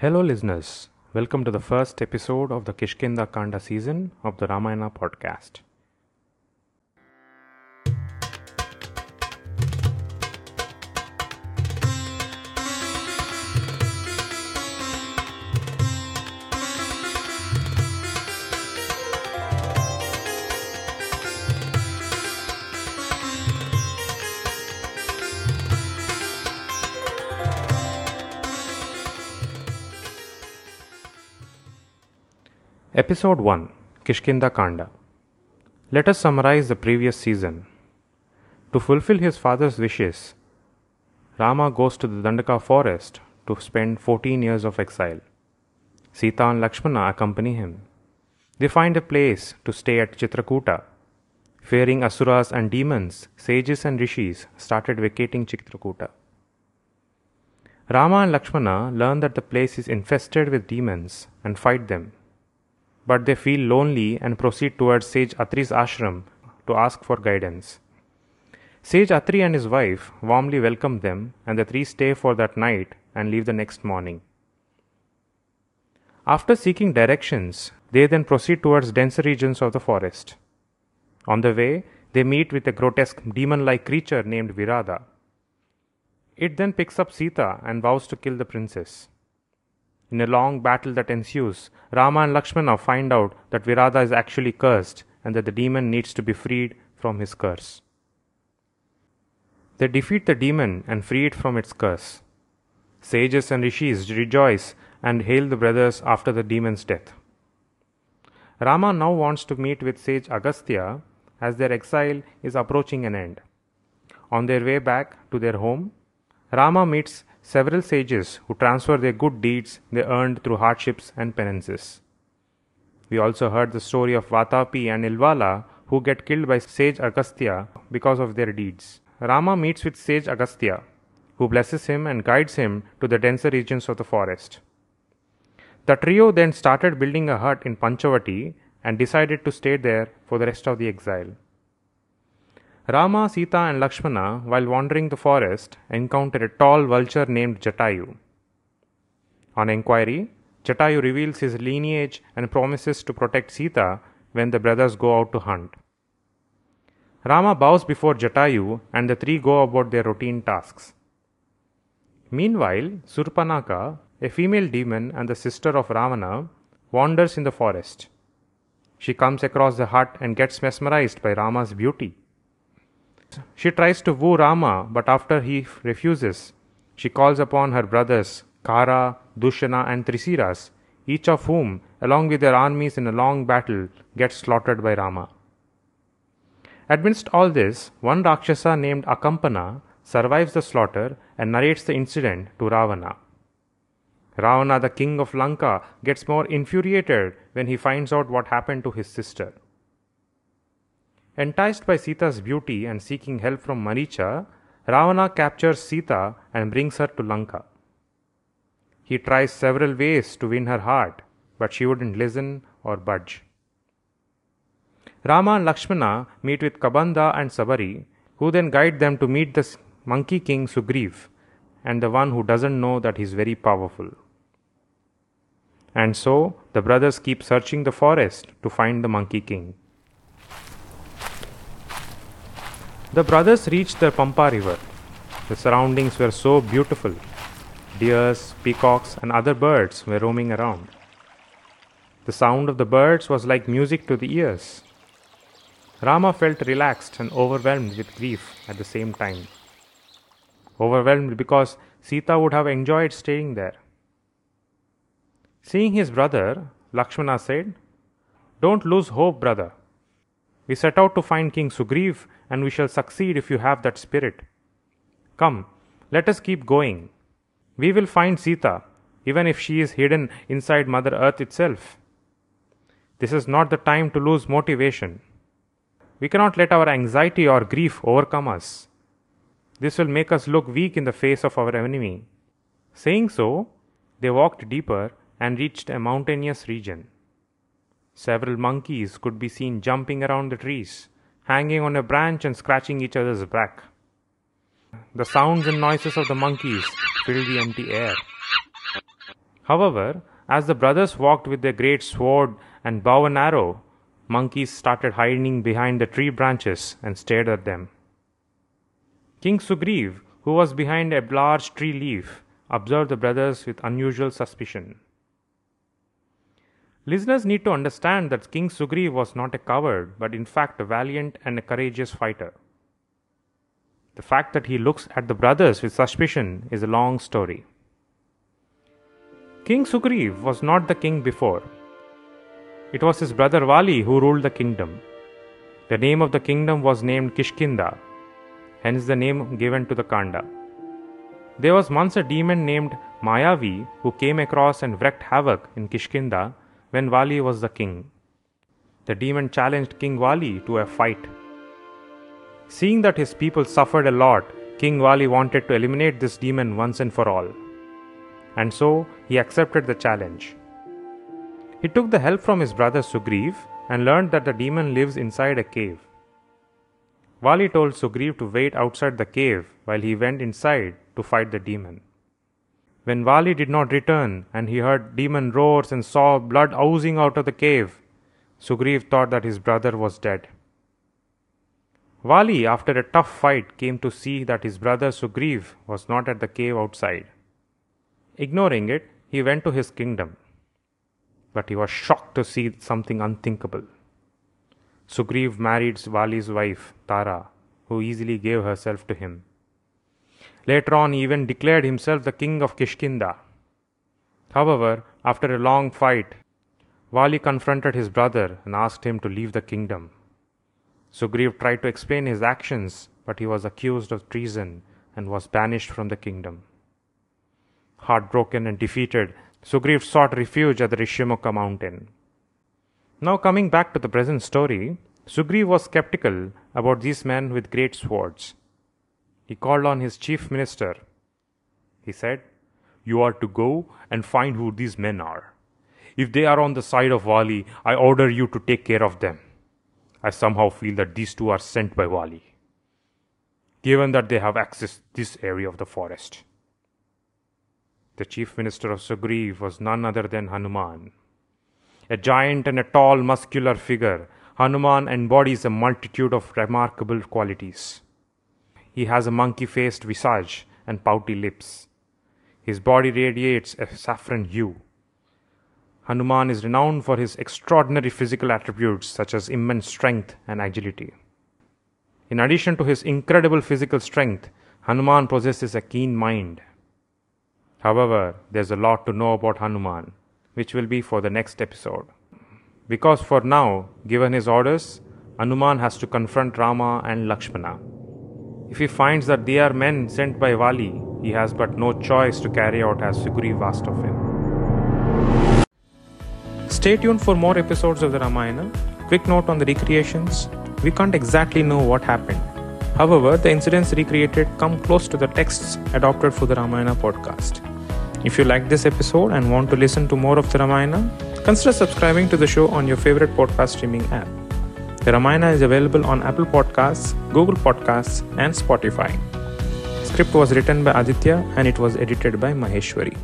Hello, listeners. Welcome to the first episode of the Kishkindha Kanda season of the Ramayana podcast. Episode 1 Kishkindha Kanda. Let us summarize the previous season. To fulfill his father's wishes, Rama goes to the Dandaka forest to spend 14 years of exile. Sita and Lakshmana accompany him. They find a place to stay at Chitrakuta. Fearing asuras and demons, sages and rishis started vacating Chitrakuta. Rama and Lakshmana learn that the place is infested with demons and fight them but they feel lonely and proceed towards Sage Atri's ashram to ask for guidance. Sage Atri and his wife warmly welcome them, and the three stay for that night and leave the next morning. After seeking directions, they then proceed towards denser regions of the forest. On the way, they meet with a grotesque demon like creature named Virada. It then picks up Sita and vows to kill the princess. In a long battle that ensues, Rama and Lakshmana find out that Virada is actually cursed and that the demon needs to be freed from his curse. They defeat the demon and free it from its curse. Sages and rishis rejoice and hail the brothers after the demon's death. Rama now wants to meet with sage Agastya as their exile is approaching an end. On their way back to their home, Rama meets several sages who transfer their good deeds they earned through hardships and penances. We also heard the story of Vatapi and Ilvala who get killed by sage Agastya because of their deeds. Rama meets with sage Agastya, who blesses him and guides him to the denser regions of the forest. The trio then started building a hut in Panchavati and decided to stay there for the rest of the exile. Rama, Sita, and Lakshmana, while wandering the forest, encounter a tall vulture named Jatayu. On inquiry, Jatayu reveals his lineage and promises to protect Sita when the brothers go out to hunt. Rama bows before Jatayu and the three go about their routine tasks. Meanwhile, Surpanaka, a female demon and the sister of Ravana, wanders in the forest. She comes across the hut and gets mesmerized by Rama's beauty. She tries to woo Rama, but after he refuses, she calls upon her brothers Kara, Dushana, and Trisiras, each of whom, along with their armies in a long battle, gets slaughtered by Rama. Amidst all this, one Rakshasa named Akampana survives the slaughter and narrates the incident to Ravana. Ravana, the king of Lanka, gets more infuriated when he finds out what happened to his sister. Enticed by Sita's beauty and seeking help from Maricha, Ravana captures Sita and brings her to Lanka. He tries several ways to win her heart, but she wouldn't listen or budge. Rama and Lakshmana meet with Kabanda and Sabari, who then guide them to meet the monkey king Sugreev and the one who doesn't know that he's very powerful. And so the brothers keep searching the forest to find the monkey king. The brothers reached the Pampa river. The surroundings were so beautiful. Deers, peacocks, and other birds were roaming around. The sound of the birds was like music to the ears. Rama felt relaxed and overwhelmed with grief at the same time. Overwhelmed because Sita would have enjoyed staying there. Seeing his brother, Lakshmana said, Don't lose hope, brother. We set out to find King Sugreev, and we shall succeed if you have that spirit. Come, let us keep going. We will find Sita, even if she is hidden inside Mother Earth itself. This is not the time to lose motivation. We cannot let our anxiety or grief overcome us. This will make us look weak in the face of our enemy. Saying so, they walked deeper and reached a mountainous region. Several monkeys could be seen jumping around the trees, hanging on a branch and scratching each other's back. The sounds and noises of the monkeys filled the empty air. However, as the brothers walked with their great sword and bow and arrow, monkeys started hiding behind the tree branches and stared at them. King Sugreev, who was behind a large tree leaf, observed the brothers with unusual suspicion. Listeners need to understand that King Sugreev was not a coward, but in fact a valiant and a courageous fighter. The fact that he looks at the brothers with suspicion is a long story. King Sugreev was not the king before. It was his brother Vali who ruled the kingdom. The name of the kingdom was named Kishkindha, hence the name given to the Kanda. There was once a demon named Mayavi who came across and wreaked havoc in Kishkindha when Vali was the king. The demon challenged King Vali to a fight. Seeing that his people suffered a lot, King Vali wanted to eliminate this demon once and for all. And so he accepted the challenge. He took the help from his brother Sugreev and learned that the demon lives inside a cave. Vali told Sugreev to wait outside the cave while he went inside to fight the demon. When Vali did not return and he heard demon roars and saw blood oozing out of the cave, Sugreev thought that his brother was dead. Vali, after a tough fight, came to see that his brother Sugreev was not at the cave outside. Ignoring it, he went to his kingdom. But he was shocked to see something unthinkable. Sugreev married Vali's wife, Tara, who easily gave herself to him. Later on, he even declared himself the king of Kishkindha. However, after a long fight, Vali confronted his brother and asked him to leave the kingdom. Sugreev tried to explain his actions, but he was accused of treason and was banished from the kingdom. Heartbroken and defeated, Sugreev sought refuge at the Rishyamukha mountain. Now, coming back to the present story, Sugreev was skeptical about these men with great swords. He called on his chief minister. He said, You are to go and find who these men are. If they are on the side of Vali, I order you to take care of them. I somehow feel that these two are sent by Vali, given that they have accessed this area of the forest. The chief minister of Sugreev was none other than Hanuman. A giant and a tall, muscular figure, Hanuman embodies a multitude of remarkable qualities. He has a monkey faced visage and pouty lips. His body radiates a saffron hue. Hanuman is renowned for his extraordinary physical attributes such as immense strength and agility. In addition to his incredible physical strength, Hanuman possesses a keen mind. However, there's a lot to know about Hanuman, which will be for the next episode. Because for now, given his orders, Hanuman has to confront Rama and Lakshmana. If he finds that they are men sent by Vali, he has but no choice to carry out as Sugreev asked of him. Stay tuned for more episodes of the Ramayana. Quick note on the recreations we can't exactly know what happened. However, the incidents recreated come close to the texts adopted for the Ramayana podcast. If you like this episode and want to listen to more of the Ramayana, consider subscribing to the show on your favorite podcast streaming app. The Ramayana is available on Apple Podcasts, Google Podcasts, and Spotify. Script was written by Aditya and it was edited by Maheshwari.